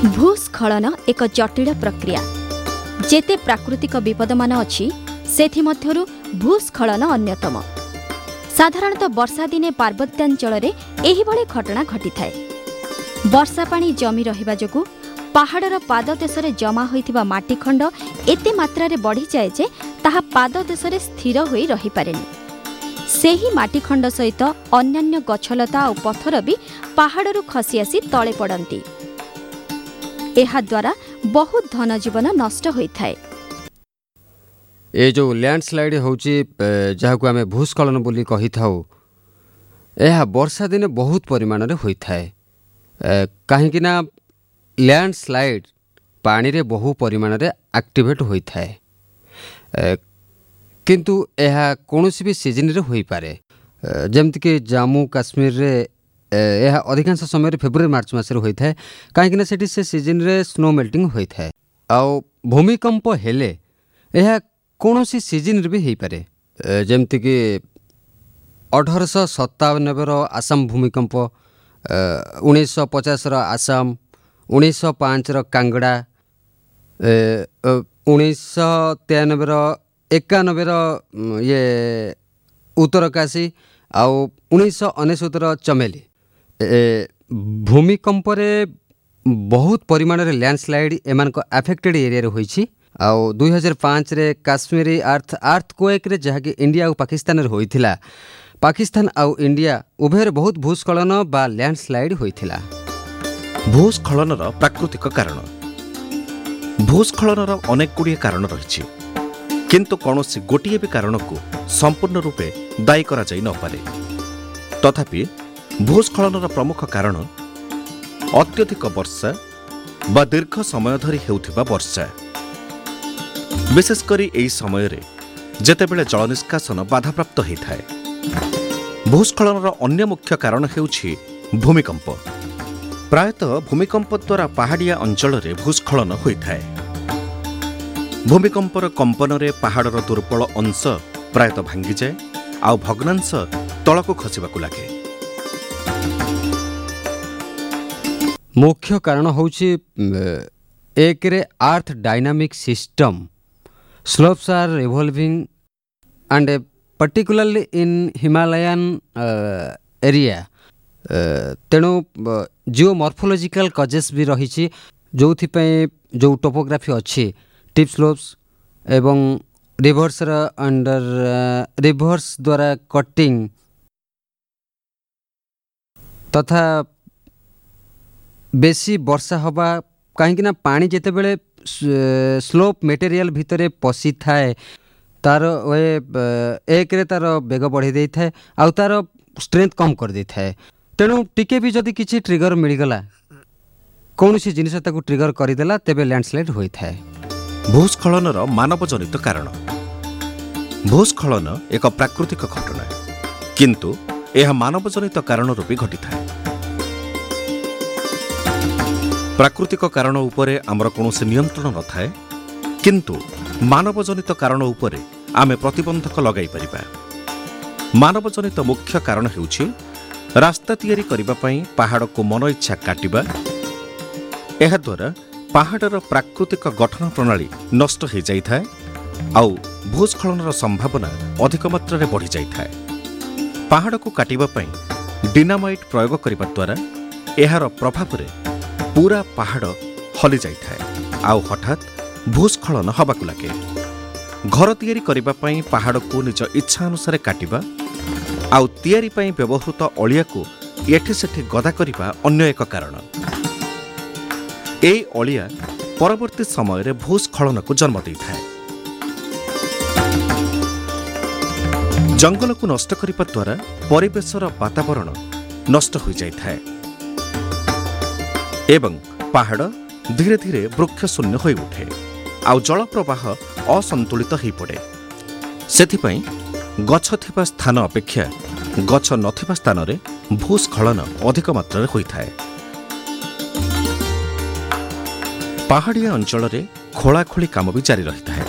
ଭୂସ୍ଖଳନ ଏକ ଜଟିଳ ପ୍ରକ୍ରିୟା। ଯେତେ ପ୍ରାକୃତିକ ବିପଦମାନ ଅଛି ସେଥିମଧ୍ୟରୁ ଭୂସ୍ଖଳନ ଅନ୍ୟତମ। ସାଧାରଣତଃ ବର୍ଷା ଦିନେ ପାର୍ବତ୍ୟାଞ୍ଚଳରେ ଏହିଭଳି ଘଟଣା ଘଟିଥାଏ। ବର୍ଷା ପାଣି ଜମି ରହିବା ଯୋଗୁଁ ପାହାଡ଼ର ପାଦଦେଶରେ ଜମା ହୋଇଥିବା ମାଟିଖଣ୍ଡ ଏତେ ମାତ୍ରାରେ ବଢ଼ିଯାଏ ଯେ ତାହା ପାଦଦେଶରେ ସ୍ଥିର ହୋଇ ରହିପାରେନି। ସେହି ମାଟିଖଣ୍ଡ ସହିତ ଅନ୍ୟାନ୍ୟ ଗଛଲତା ଆଉ ପଥର ବି ପାହାଡ଼ରୁ ଖସି ଆସି ତଳେ ପଡ଼ନ୍ତି। ଏହାଦ୍ୱାରା ବହୁତ ଧନଜୀବନ ନଷ୍ଟ ହୋଇଥାଏ ଏ ଯେଉଁ ଲ୍ୟାଣ୍ଡସ୍ଲାଇଡ୍ ହେଉଛି ଯାହାକୁ ଆମେ ଭୂସ୍ଖଳନ ବୋଲି କହିଥାଉ ଏହା ବର୍ଷା ଦିନେ ବହୁତ ପରିମାଣରେ ହୋଇଥାଏ। ଏ, କାହିଁକିନା ଲ୍ୟାଣ୍ଡସ୍ଲାଇଡ୍ ପାଣିରେ ବହୁ ପରିମାଣରେ ଆକ୍ଟିଭେଟ୍ ହୋଇଥାଏ। ଏ, କିନ୍ତୁ ଏହା କୌଣସି ବି ସିଜନରେ ହୋଇପାରେ। ଏ, ଯେମିତିକି ଜାମ୍ମୁ କାଶ୍ମୀରରେ ଏ, ଏହା ଅଧିକାଂଶ ସମୟରେ ଫେବୃଆରୀ ମାର୍ଚ୍ଚ ମାସରେ ହୋଇଥାଏ କାହିଁକିନା ସେଠି ସେ ସିଜନରେ ସ୍ନୋ ମେଲ୍ଟିଂ ହୋଇଥାଏ ଆଉ ଭୂମିକମ୍ପ ହେଲେ ଏହା କୌଣସି ସିଜନରେ ବି ହୋଇପାରେ ଏ, ଯେମିତିକି ଅଠରଶହ ସତାନବେର ଆସାମ ଭୂମିକମ୍ପ ଏ, ଉଣେଇଶହ ପଚାଶର ଆସାମ ଉଣେଇଶହ ପାଞ୍ଚର କାଙ୍ଗଡ଼ା ଏ, ଅ, ଉଣେଇଶହ ତେୟାନବେର ଏକାନବେର ଉମ୍, ଇଏ ଉତ୍ତରକାଶୀ ଆଉ ଉଣେଇଶହ ଅନେଶ୍ୱତର ଚମେଲି ଏ, ଭୂମିକମ୍ପରେ ବହୁତ ପରିମାଣରେ ଲ୍ୟାଣ୍ଡସ୍ଲାଇଡ୍ ଏମାନଙ୍କ ଆଫେକ୍ଟେଡ୍ ଏରିଆରେ ହୋଇଛି। ଆଉ ଦୁଇହଜାର ପାଞ୍ଚରେ କାଶ୍ମୀରୀ ଆର୍ଥ ଆର୍ଥ କୋଏକ୍ରେ ଯାହାକି ଇଣ୍ଡିଆ ଆଉ ପାକିସ୍ତାନରେ ହୋଇଥିଲା। ପାକିସ୍ତାନ ଆଉ ଇଣ୍ଡିଆ ଉଭୟରେ ବହୁତ ଭୂସ୍ଖଳନ ବା ଲ୍ୟାଣ୍ଡସ୍ଲାଇଡ୍ ହୋଇଥିଲା। ଭୂସ୍ଖଳନର ପ୍ରାକୃତିକ କାରଣ। ଭୂସ୍ଖଳନର ଅନେକ ଗୁଡ଼ିଏ କାରଣ ରହିଛି। କିନ୍ତୁ କୌଣସି ଗୋଟିଏ ବି କାରଣକୁ ସମ୍ପୂର୍ଣ୍ଣ ରୂପେ ଦାୟୀ କରାଯାଇ ନପାରେ ତଥାପି ଭୂସ୍ଖଳନର ପ୍ରମୁଖ କାରଣ ଅତ୍ୟଧିକ ବର୍ଷା ବା ଦୀର୍ଘ ସମୟ ଧରି ହେଉଥିବା ବର୍ଷା। ବିଶେଷ କରି ଏହି ସମୟରେ ଯେତେବେଳେ ଜଳ ନିଷ୍କାସନ ବାଧାପ୍ରାପ୍ତ ହୋଇଥାଏ। ଭୂସ୍ଖଳନର ଅନ୍ୟ ମୁଖ୍ୟ କାରଣ ହେଉଛି ଭୂମିକମ୍ପ। ପ୍ରାୟତଃ ଭୂମିକମ୍ପ ଦ୍ୱାରା ପାହାଡ଼ିଆ ଅଞ୍ଚଳରେ ଭୂସ୍ଖଳନ ହୋଇଥାଏ। ଭୂମିକମ୍ପର କମ୍ପନରେ ପାହାଡ଼ର ଦୁର୍ବଳ ଅଂଶ ପ୍ରାୟତଃ ଭାଙ୍ଗିଯାଏ ଆଉ ଭଗ୍ନାଂଶ ତଳକୁ ଖସିବାକୁ ଲାଗେ। ମୁଖ୍ୟ କାରଣ ହେଉଛି ଏକରେ earth dynamic system slopes are revolving and particularly in Himalayan area ତେଣୁ ଜିଓ ମର୍ଫୋଲୋଜିକାଲ୍ କଜେସ୍ ବି ରହିଛି ଯେଉଁଥିପାଇଁ ଯେଉଁ ଟୋପୋଗ୍ରାଫି ଅଛି ଟିପ୍ ସ୍ଲୋପ୍ସ ଏବଂ ରିଭର୍ସର ଅଣ୍ଡର ରିଭର୍ସ ଦ୍ୱାରା କଟିଂ ତଥା ବେଶୀ ବର୍ଷା ହେବା କାହିଁକିନା ପାଣି ଯେତେବେଳେ ସ୍ଲୋପ୍ ମେଟେରିଆଲ ଭିତରେ ପଶିଥାଏ ତା'ର ଏ ଏକରେ ତା'ର ବେଗ ବଢ଼େଇ ଦେଇଥାଏ ଆଉ ତା'ର ଷ୍ଟ୍ରେନ୍ଥ କମ୍ କରିଦେଇଥାଏ। ତେଣୁ ଟିକେ ବି ଯଦି କିଛି ଟ୍ରିଗର ମିଳିଗଲା କୌଣସି ଜିନିଷ ତାକୁ ଟ୍ରିଗର କରିଦେଲା ତେବେ ଲ୍ୟାଣ୍ଡସ୍ଲାଇଡ୍ ହୋଇଥାଏ। ଭୂସ୍ଖଳନର ମାନବଜନିତ କାରଣ। ଭୂସ୍ଖଳନ ଏକ ପ୍ରାକୃତିକ ଘଟଣା କିନ୍ତୁ ଏହା ମାନବଜନିତ କାରଣରୁ ବି ଘଟିଥାଏ। ପ୍ରାକୃତିକ କାରଣ ଉପରେ ଆମର କୌଣସି ନିୟନ୍ତ୍ରଣ ନଥାଏ କିନ୍ତୁ ମାନବଜନିତ କାରଣ ଉପରେ ଆମେ ପ୍ରତିବନ୍ଧକ ଲଗାଇ ପାରିବା। ମାନବଜନିତ ମୁଖ୍ୟ କାରଣ ହେଉଛି ରାସ୍ତା ତିଆରି କରିବା ପାଇଁ ପାହାଡ଼କୁ ମନ ଇଚ୍ଛା କାଟିବା। ଏହାଦ୍ୱାରା ପାହାଡ଼ର ପ୍ରାକୃତିକ ଗଠନ ପ୍ରଣାଳୀ ନଷ୍ଟ ହୋଇଯାଇଥାଏ ଆଉ ଭୂସ୍ଖଳନର ସମ୍ଭାବନା ଅଧିକ ମାତ୍ରାରେ ବଢ଼ିଯାଇଥାଏ। ପାହାଡ଼କୁ କାଟିବା ପାଇଁ ଡିନାମାଇଟ୍ ପ୍ରୟୋଗ କରିବା ଦ୍ୱାରା ଏହାର ପ୍ରଭାବରେ ପୁରା ପାହାଡ଼ ହଲିଯାଇଥାଏ ଆଉ ହଠାତ୍ ଭୂସ୍ଖଳନ ହେବାକୁ ଲାଗେ। ଘର ତିଆରି କରିବା ପାଇଁ ପାହାଡ଼କୁ ନିଜ ଇଚ୍ଛା ଅନୁସାରେ କାଟିବା ଆଉ ତିଆରି ପାଇଁ ବ୍ୟବହୃତ ଅଳିଆକୁ ଏଠି ସେଠି ଗଦା କରିବା ଅନ୍ୟ ଏକ କାରଣ। ଏହି ଅଳିଆ ପରବର୍ତ୍ତୀ ସମୟରେ ଭୂସ୍ଖଳନକୁ ଜନ୍ମ ଦେଇଥାଏ। ଜଙ୍ଗଲକୁ ନଷ୍ଟ କରିବା ଦ୍ୱାରା ପରିବେଶର ବାତାବରଣ ନଷ୍ଟ ହୋଇଯାଇଥାଏ। ଏବଂ ପାହାଡ଼ ଧୀରେ ଧୀରେ ବୃକ୍ଷଶୂନ୍ୟ ହୋଇଉଠେ ଆଉ ଜଳପ୍ରବାହ ଅସନ୍ତୁଳିତ ହୋଇପଡ଼େ। ସେଥିପାଇଁ ଗଛ ଥିବା ସ୍ଥାନ ଅପେକ୍ଷା ଗଛ ନଥିବା ସ୍ଥାନରେ ଭୂସ୍ଖଳନ ଅଧିକ ମାତ୍ରାରେ ହୋଇଥାଏ। ପାହାଡ଼ିଆ ଅଞ୍ଚଳରେ ଖୋଳାଖୋଳି କାମ ବି ଜାରି ରହିଥାଏ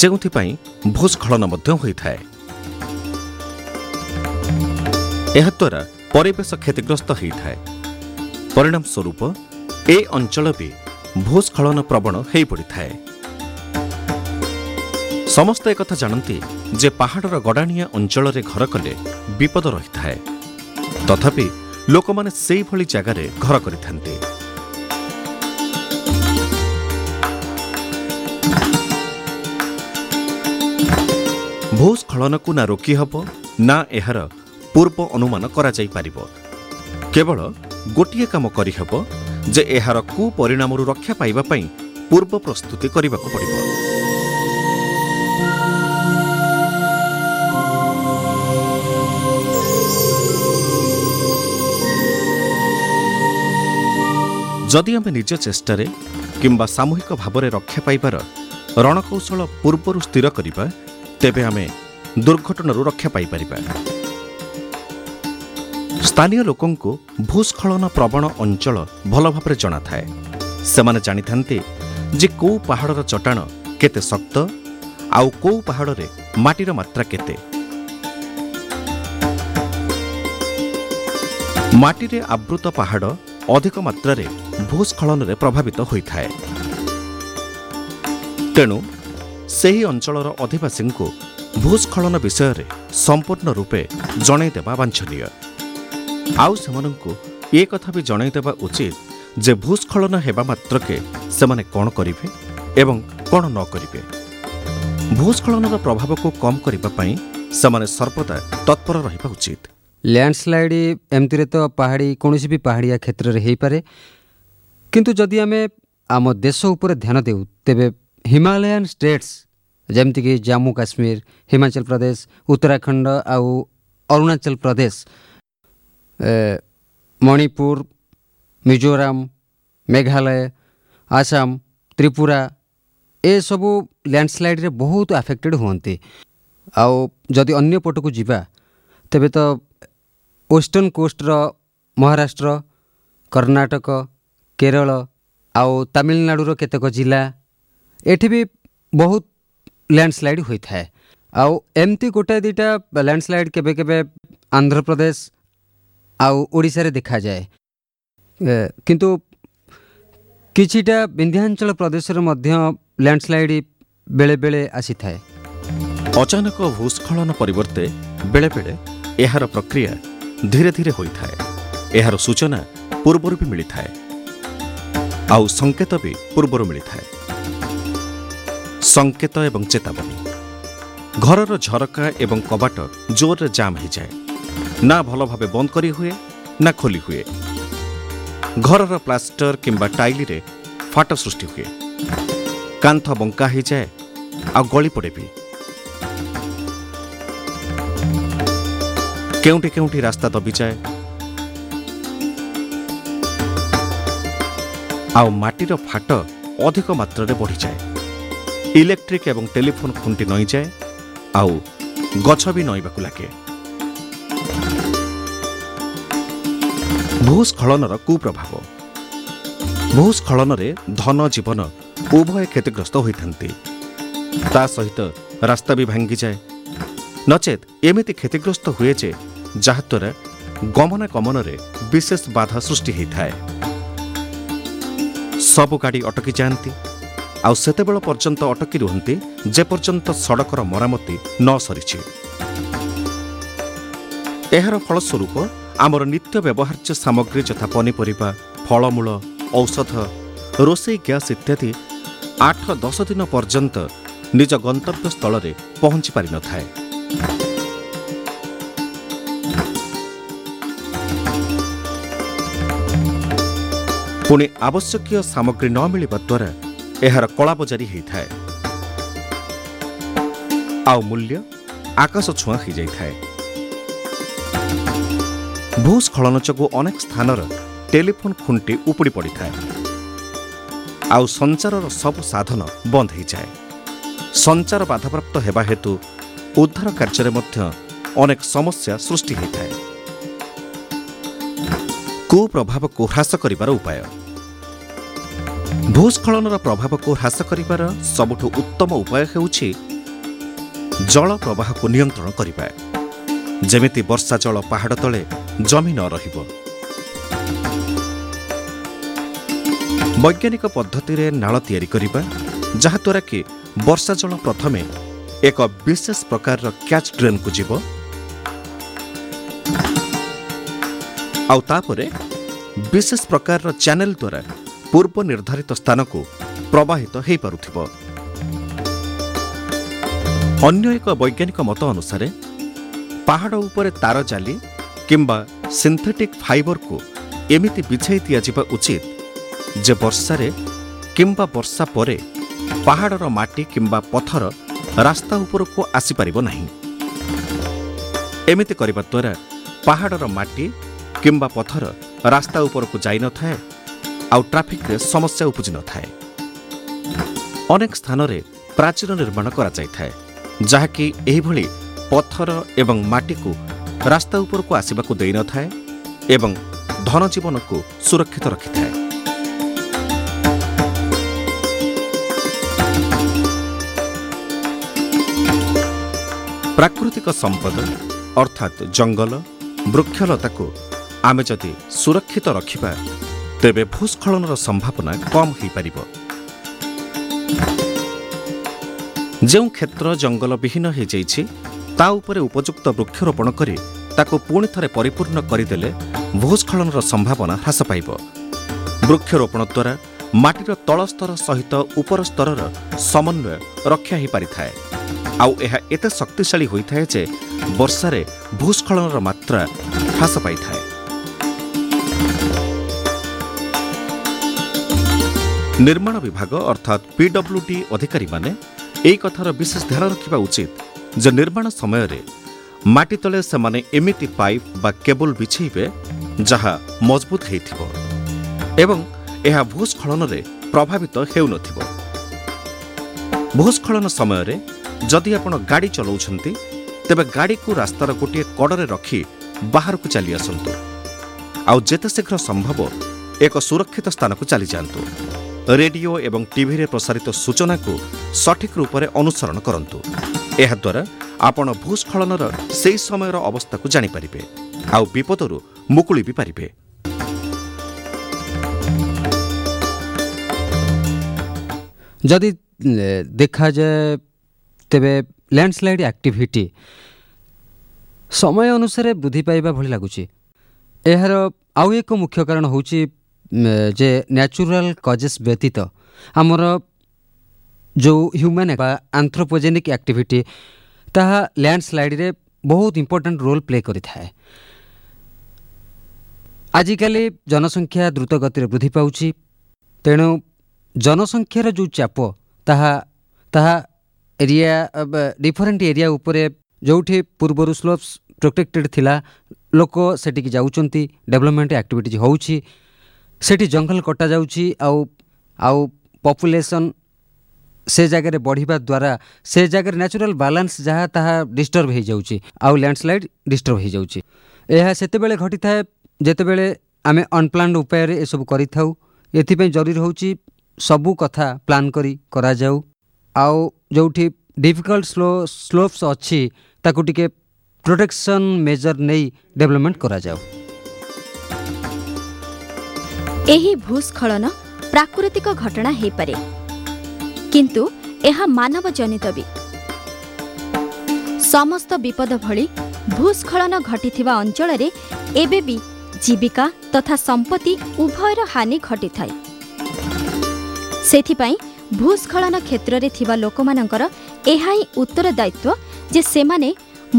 ଯେଉଁଥିପାଇଁ ଭୂସ୍ଖଳନ ମଧ୍ୟ ହୋଇଥାଏ। ଏହାଦ୍ୱାରା ପରିବେଶ କ୍ଷତିଗ୍ରସ୍ତ ହୋଇଥାଏ। ପରିଣାମ ସ୍ୱରୂପ ଏ ଅଞ୍ଚଳ ବି ଭୂସ୍ଖଳନ ପ୍ରବଣ ହୋଇପଡ଼ିଥାଏ ସମସ୍ତେ ଏକଥା ଜାଣନ୍ତି ଯେ ପାହାଡ଼ର ଗଡ଼ାଣିଆ ଅଞ୍ଚଳରେ ଘର କଲେ ବିପଦ ରହିଥାଏ। ତଥାପି ଲୋକମାନେ ସେଇଭଳି ଜାଗାରେ ଘର କରିଥାନ୍ତି। ଭୂସ୍ଖଳନକୁ ନା ରୋକିହେବ ନା ଏହାର ପୂର୍ବ ଅନୁମାନ କରାଯାଇପାରିବ। କେବଳ ଗୋଟିଏ କାମ କରିହେବ ଯେ ଏହାର କୁପରିଣାମରୁ ରକ୍ଷା ପାଇବା ପାଇଁ ପୂର୍ବ ପ୍ରସ୍ତୁତି କରିବାକୁ ପଡ଼ିବ। ଯଦି ଆମେ ନିଜ ଚେଷ୍ଟାରେ କିମ୍ବା ସାମୂହିକ ଭାବରେ ରକ୍ଷା ପାଇବାର ରଣକୌଶଳ ପୂର୍ବରୁ ସ୍ଥିର କରିବା ତେବେ ଆମେ ଦୁର୍ଘଟଣାରୁ ରକ୍ଷା ପାଇପାରିବା। ସ୍ଥାନୀୟ ଲୋକଙ୍କୁ ଭୂସ୍ଖଳନ ପ୍ରବଣ ଅଞ୍ଚଳ ଭଲ ଭାବରେ ଜଣାଥାଏ। ସେମାନେ ଜାଣିଥାନ୍ତି ଯେ କେଉଁ ପାହାଡ଼ର ଚଟାଣ କେତେ ଶକ୍ତ ଆଉ କେଉଁ ପାହାଡ଼ରେ ମାଟିର ମାତ୍ରା କେତେ। ମାଟିରେ ଆବୃତ ପାହାଡ଼ ଅଧିକ ମାତ୍ରାରେ ଭୂସ୍ଖଳନରେ ପ୍ରଭାବିତ ହୋଇଥାଏ। ତେଣୁ ସେହି ଅଞ୍ଚଳର ଅଧିବାସୀଙ୍କୁ ଭୂସ୍ଖଳନ ବିଷୟରେ ସମ୍ପୂର୍ଣ୍ଣ ରୂପେ ଜଣାଇଦେବା ବାଞ୍ଛନୀୟ। ଆଉ ସେମାନଙ୍କୁ ଏ କଥା ବି ଜଣାଇଦେବା ଉଚିତ ଯେ ଭୂସ୍ଖଳନ ହେବା ମାତ୍ରକେ ସେମାନେ କ'ଣ କରିବେ ଏବଂ କ'ଣ ନ କରିବେ। ଭୂସ୍ଖଳନର ପ୍ରଭାବକୁ କମ୍ କରିବା ପାଇଁ ସେମାନେ ସର୍ବଦା ତତ୍ପର ରହିବା ଉଚିତ। ଲ୍ୟାଣ୍ଡସ୍ଲାଇଡ୍ ଏମିତିରେ ତ ପାହାଡ଼ି କୌଣସି ବି ପାହାଡ଼ିଆ କ୍ଷେତ୍ରରେ ହୋଇପାରେ। କିନ୍ତୁ ଯଦି ଆମେ ଆମ ଦେଶ ଉପରେ ଧ୍ୟାନ ଦେଉ ତେବେ ହିମାଲୟାନ୍ ଷ୍ଟେଟ୍ସ ଯେମିତିକି ଜାମ୍ମୁ କାଶ୍ମୀର ହିମାଚଳ ପ୍ରଦେଶ ଉତ୍ତରାଖଣ୍ଡ ଆଉ ଅରୁଣାଚଳ ପ୍ରଦେଶ ଏ, ମଣିପୁର ମିଜୋରାମ ମେଘାଳୟ ଆସାମ ତ୍ରିପୁରା ଏସବୁ ଲ୍ୟାଣ୍ଡସ୍ଲାଇଡ଼୍ରେ ବହୁତ ଆଫେକ୍ଟେଡ଼ ହୁଅନ୍ତି ଆଉ ଯଦି ଅନ୍ୟ ପଟକୁ ଯିବା ତେବେ ତ ୱେଷ୍ଟର୍ଣ୍ଣ କୋଷ୍ଟର ମହାରାଷ୍ଟ୍ର କର୍ଣ୍ଣାଟକ କେରଳ ଆଉ ତାମିଲନାଡ଼ୁର କେତେକ ଜିଲ୍ଲା ଏଠି ବି ବହୁତ ଲ୍ୟାଣ୍ଡସ୍ଲାଇଡ୍ ହୋଇଥାଏ ଆଉ ଏମିତି ଗୋଟାଏ ଦୁଇଟା ଲ୍ୟାଣ୍ଡସ୍ଲାଇଡ୍ କେବେ କେବେ ଆନ୍ଧ୍ରପ୍ରଦେଶ ଆଉ ଓଡ଼ିଶାରେ ଦେଖାଯାଏ ଏ, କିନ୍ତୁ କିଛିଟା ବିନ୍ଧ୍ୟାଞ୍ଚଳ ପ୍ରଦେଶରେ ମଧ୍ୟ ଲ୍ୟାଣ୍ଡସ୍ଲାଇଡ୍ ବେଳେବେଳେ ଆସିଥାଏ ଅଚାନକ ଭୂସ୍ଖଳନ ପରିବର୍ତ୍ତେ ବେଳେବେଳେ ଏହାର ପ୍ରକ୍ରିୟା ଧୀରେ ଧୀରେ ହୋଇଥାଏ ଏହାର ସୂଚନା ପୂର୍ବରୁ ବି ମିଳିଥାଏ ଆଉ ସଂକେତ ବି ପୂର୍ବରୁ ମିଳିଥାଏ ସଂକେତ ଏବଂ ଚେତାବନୀ ଘରର ଝରକା ଏବଂ କବାଟ ଜୋରରେ ଜାମ୍ ହୋଇଯାଏ ନା ଭଲ ଭାବେ ବନ୍ଦ କରି ହୁଏ ନା ଖୋଲି ହୁଏ ଘରର ପ୍ଲାଷ୍ଟର କିମ୍ବା ଟାଇଲିରେ ଫାଟ ସୃଷ୍ଟି ହୁଏ କାନ୍ଥ ବଙ୍କା ହୋଇଯାଏ ଆଉ ଗଳି ପଡ଼େ ବି କେଉଁଠି କେଉଁଠି ରାସ୍ତା ଦବିଯାଏ ଆଉ ମାଟିର ଫାଟ ଅଧିକ ମାତ୍ରାରେ ବଢ଼ିଯାଏ ଇଲେକ୍ଟ୍ରିକ୍ ଏବଂ ଟେଲିଫୋନ୍ ଖୁଣ୍ଟି ନଇଁଯାଏ ଆଉ ଗଛ ବି ନଇବାକୁ ଲାଗେ ଭୂସ୍ଖଳନର କୁପ୍ରଭାବ। ଭୂସ୍ଖଳନରେ ଧନ ଜୀବନ ଉଭୟ କ୍ଷତିଗ୍ରସ୍ତ ହୋଇଥାନ୍ତି। ତା ସହିତ ରାସ୍ତା ବି ଭାଙ୍ଗିଯାଏ। ନଚେତ୍ ଏମିତି କ୍ଷତିଗ୍ରସ୍ତ ହୁଏ ଯେ ଯାହାଦ୍ୱାରା ଗମନାଗମନରେ ବିଶେଷ ବାଧା ସୃଷ୍ଟି ହୋଇଥାଏ। ସବୁ ଗାଡ଼ି ଅଟକି ଯାଆନ୍ତି। ଆଉ ସେତେବେଳ ପର୍ଯ୍ୟନ୍ତ ଅଟକି ରୁହନ୍ତି ଯେପର୍ଯ୍ୟନ୍ତ ସଡ଼କର ମରାମତି ନ ସରିଛି। ଏହାର ଫଳସ୍ୱରୂପ ଆମର ନିତ୍ୟ ବ୍ୟବହାର୍ଯ୍ୟ ସାମଗ୍ରୀ ଯଥା ପନିପରିବା ଫଳମୂଳ ଔଷଧ ରୋଷେଇ ଗ୍ୟାସ୍ ଇତ୍ୟାଦି ଆଠ ଦଶ ଦିନ ପର୍ଯ୍ୟନ୍ତ ନିଜ ଗନ୍ତବ୍ୟ ସ୍ଥଳରେ ପହଞ୍ଚି ପାରିନଥାଏ। ପୁଣି ଆବଶ୍ୟକୀୟ ସାମଗ୍ରୀ ନ ମିଳିବା ଦ୍ୱାରା ଏହାର କଳାବଜାରୀ ହୋଇଥାଏ। ଆଉ ମୂଲ୍ୟ ଆକାଶ ଛୁଆଁ ହୋଇଯାଇଥାଏ। ଭୂସ୍ଖଳନ ଯୋଗୁଁ ଅନେକ ସ୍ଥାନର ଟେଲିଫୋନ୍ ଖୁଣ୍ଟି ଉପୁଡ଼ି ପଡ଼ିଥାଏ ଆଉ ସଞ୍ଚାରର ସବୁ ସାଧନ ବନ୍ଦ ହୋଇଯାଏ ସଞ୍ଚାର ବାଧାପ୍ରାପ୍ତ ହେବା ହେତୁ ଉଦ୍ଧାର କାର୍ଯ୍ୟରେ ମଧ୍ୟ ଅନେକ ସମସ୍ୟା ସୃଷ୍ଟି ହୋଇଥାଏ କୁପ୍ରଭାବକୁ ହ୍ରାସ କରିବାର ଉପାୟ ଭୂସ୍ଖଳନର ପ୍ରଭାବକୁ ହ୍ରାସ କରିବାର ସବୁଠୁ ଉତ୍ତମ ଉପାୟ ହେଉଛି ଜଳ ପ୍ରବାହକୁ ନିୟନ୍ତ୍ରଣ କରିବା ଯେମିତି ବର୍ଷା ଜଳ ପାହାଡ଼ ତଳେ ଜମି ନ ରହିବ। ବୈଜ୍ଞାନିକ ପଦ୍ଧତିରେ ନାଳ ତିଆରି କରିବା ଯାହାଦ୍ୱାରା କି ବର୍ଷା ଜଳ ପ୍ରଥମେ ଏକ ବିଶେଷ ପ୍ରକାରର କ୍ୟାଚ୍ ଡ୍ରେନ୍କୁ ଯିବ। ଆଉ ତାପରେ ବିଶେଷ ପ୍ରକାରର ଚ୍ୟାନେଲ ଦ୍ୱାରା ପୂର୍ବ ନିର୍ଦ୍ଧାରିତ ସ୍ଥାନକୁ ପ୍ରବାହିତ ହୋଇପାରୁଥିବ। ଅନ୍ୟ ଏକ ବୈଜ୍ଞାନିକ ମତ ଅନୁସାରେ ପାହାଡ଼ ଉପରେ ତାର ଜାଲି କିମ୍ବା ସିନ୍ଥେଟିକ୍ ଫାଇବରକୁ ଏମିତି ବିଛାଇ ଦିଆଯିବା ଉଚିତ ଯେ ବର୍ଷାରେ କିମ୍ବା ବର୍ଷା ପରେ ପାହାଡ଼ର ମାଟି କିମ୍ବା ପଥର ରାସ୍ତା ଉପରକୁ ଆସିପାରିବ ନାହିଁ। ଏମିତି କରିବା ଦ୍ୱାରା ପାହାଡ଼ର ମାଟି କିମ୍ବା ପଥର ରାସ୍ତା ଉପରକୁ ଯାଇନଥାଏ ଆଉ ଟ୍ରାଫିକ୍ରେ ସମସ୍ୟା ଉପୁଜି ନଥାଏ। ଅନେକ ସ୍ଥାନରେ ପ୍ରାଚୀର ନିର୍ମାଣ କରାଯାଇଥାଏ ଯାହାକି ଏହିଭଳି ପଥର ଏବଂ ମାଟିକୁ ରାସ୍ତା ଉପରକୁ ଆସିବାକୁ ଦେଇନଥାଏ ଏବଂ ଧନଜୀବନକୁ ସୁରକ୍ଷିତ ରଖିଥାଏ। ପ୍ରାକୃତିକ ସମ୍ପଦ ଅର୍ଥାତ୍ ଜଙ୍ଗଲ ବୃକ୍ଷଲତାକୁ ଆମେ ଯଦି ସୁରକ୍ଷିତ ରଖିବା ତେବେ ଭୂସ୍ଖଳନର ସମ୍ଭାବନା କମ୍ ହୋଇପାରିବ। ଯେଉଁ କ୍ଷେତ୍ର ଜଙ୍ଗଲ ବିହୀନ ହୋଇଯାଇଛି ତା ଉପରେ ଉପଯୁକ୍ତ ବୃକ୍ଷରୋପଣ କରି ତାକୁ ପୁଣି ଥରେ ପରିପୂର୍ଣ୍ଣ କରିଦେଲେ ଭୂସ୍ଖଳନର ସମ୍ଭାବନା ହ୍ରାସ ପାଇବ। ବୃକ୍ଷରୋପଣ ଦ୍ୱାରା ମାଟିର ତଳ ସ୍ତର ସହିତ ଉପର ସ୍ତରର ସମନ୍ୱୟ ରକ୍ଷା ହୋଇପାରିଥାଏ। ଆଉ ଏହା ଏତେ ଶକ୍ତିଶାଳୀ ହୋଇଥାଏ ଯେ ବର୍ଷାରେ ଭୂସ୍ଖଳନର ମାତ୍ରା ହ୍ରାସ ପାଇଥାଏ। ନିର୍ମାଣ ବିଭାଗ ଅର୍ଥାତ୍ ପିଡବ୍ଲ୍ୟୁଡି ଅଧିକାରୀମାନେ ଏହି କଥାର ବିଶେଷ ଧ୍ୟାନ ରଖିବା ଉଚିତ ଯେ ନିର୍ମାଣ ସମୟରେ ମାଟି ତଳେ ସେମାନେ ଏମିତି ପାଇପ୍ ବା କେବୁଲ ବିଛେଇବେ ଯାହା ମଜବୁତ ହୋଇଥିବ ଏବଂ ଏହା ଭୂସ୍ଖଳନରେ ପ୍ରଭାବିତ ହେଉନଥିବ। ଭୂସ୍ଖଳନ ସମୟରେ ଯଦି ଆପଣ ଗାଡ଼ି ଚଲାଉଛନ୍ତି ତେବେ ଗାଡ଼ିକୁ ରାସ୍ତାର ଗୋଟିଏ କଡ଼ରେ ରଖି ବାହାରକୁ ଚାଲି ଆସନ୍ତୁ। ଆଉ ଯେତେ ଶୀଘ୍ର ସମ୍ଭବ ଏକ ସୁରକ୍ଷିତ ସ୍ଥାନକୁ ଚାଲିଯାଆନ୍ତୁ। ରେଡିଓ ଏବଂ ଟିଭିରେ ପ୍ରସାରିତ ସୂଚନାକୁ ସଠିକ୍ ରୂପରେ ଅନୁସରଣ କରନ୍ତୁ। ଏହାଦ୍ୱାରା ଆପଣ ଭୂସ୍ଖଳନର ସେହି ସମୟର ଅବସ୍ଥାକୁ ଜାଣିପାରିବେ ଆଉ ବିପଦରୁ ମୁକୁଳି ବି ପାରିବେ। ଯଦି ଦେଖାଯାଏ ତେବେ ଲ୍ୟାଣ୍ଡସ୍ଲାଇଡ୍ ଆକ୍ଟିଭିଟି ସମୟ ଅନୁସାରେ ବୃଦ୍ଧି ପାଇବା ଭଳି ଲାଗୁଛି। ଏହାର ଆଉ ଏକ ମୁଖ୍ୟ କାରଣ ହେଉଛି ଯେ ନ୍ୟାଚୁରାଲ କଜେସ୍ ବ୍ୟତୀତ ଆମର ଯେଉଁ ହ୍ୟୁମାନ୍ ବା ଆନ୍ଥ୍ରୋପୋଜେନିକ୍ ଆକ୍ଟିଭିଟି ତାହା ଲ୍ୟାଣ୍ଡସ୍ଲାଇଡ୍ରେ ବହୁତ ଇମ୍ପୋର୍ଟାଣ୍ଟ ରୋଲ୍ ପ୍ଲେ କରିଥାଏ ଆଜିକାଲି ଜନସଂଖ୍ୟା ଦ୍ରୁତ ଗତିରେ ବୃଦ୍ଧି ପାଉଛି ତେଣୁ ଜନସଂଖ୍ୟାର ଯେଉଁ ଚାପ ତାହା ତାହା ଏରିଆ ଡିଫରେଣ୍ଟ ଏରିଆ ଉପରେ ଯେଉଁଠି ପୂର୍ବରୁ ସ୍ଲୋପ୍ସ ପ୍ରୋଟେକ୍ଟେଡ୍ ଥିଲା ଲୋକ ସେଠିକି ଯାଉଛନ୍ତି ଡେଭଲପମେଣ୍ଟ ଆକ୍ଟିଭିଟିଜ୍ ହେଉଛି ସେଠି ଜଙ୍ଗଲ କଟାଯାଉଛି ଆଉ ଆଉ ପପୁଲେସନ୍ ସେ ଜାଗାରେ ବଢ଼ିବା ଦ୍ୱାରା ସେ ଜାଗାରେ ନ୍ୟାଚୁରାଲ ବାଲାନ୍ସ ଯାହା ତାହା ଡିଷ୍ଟର୍ବ ହୋଇଯାଉଛି ଆଉ ଲ୍ୟାଣ୍ଡସ୍ଲାଇଡ୍ ଡିଷ୍ଟର୍ବ ହୋଇଯାଉଛି। ଏହା ସେତେବେଳେ ଘଟିଥାଏ ଯେତେବେଳେ ଆମେ ଅନପ୍ଲାନ୍ଡ ଉପାୟରେ ଏସବୁ କରିଥାଉ। ଏଥିପାଇଁ ଜରୁରୀ ହେଉଛି ସବୁ କଥା ପ୍ଲାନ୍ କରି କରାଯାଉ। ଆଉ ଯେଉଁଠି ଡିଫିକଲ୍ଟ ସ୍ଲୋ ସ୍ଲୋପ୍ସ ଅଛି ତାକୁ ଟିକେ ପ୍ରୋଟେକ୍ସନ୍ ମେଜର ନେଇ ଡେଭଲପମେଣ୍ଟ କରାଯାଉ। ଏହି ଭୂସ୍ଖଳନ ପ୍ରାକୃତିକ ଘଟଣା ହୋଇପାରେ। କିନ୍ତୁ ଏହା ମାନବ ଜନିତ ବି। ସମସ୍ତ ବିପଦ ଭଳି ଭୂସ୍ଖଳନ ଘଟିଥିବା ଅଞ୍ଚଳରେ ଏବେ ବି ଜୀବିକା ତଥା ସମ୍ପତ୍ତି ଉଭୟର ହାନି ଘଟିଥାଏ। ସେଥିପାଇଁ ଭୂସ୍ଖଳନ କ୍ଷେତ୍ରରେ ଥିବା ଲୋକମାନଙ୍କର ଏହା ହିଁ ଉତ୍ତରଦାୟିତ୍ୱ ଯେ ସେମାନେ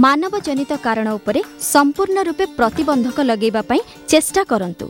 ମାନବ ଜନିତ କାରଣ ଉପରେ ସମ୍ପୂର୍ଣ୍ଣ ରୂପେ ପ୍ରତିବନ୍ଧକ ଲଗାଇବା ପାଇଁ ଚେଷ୍ଟା କରନ୍ତୁ।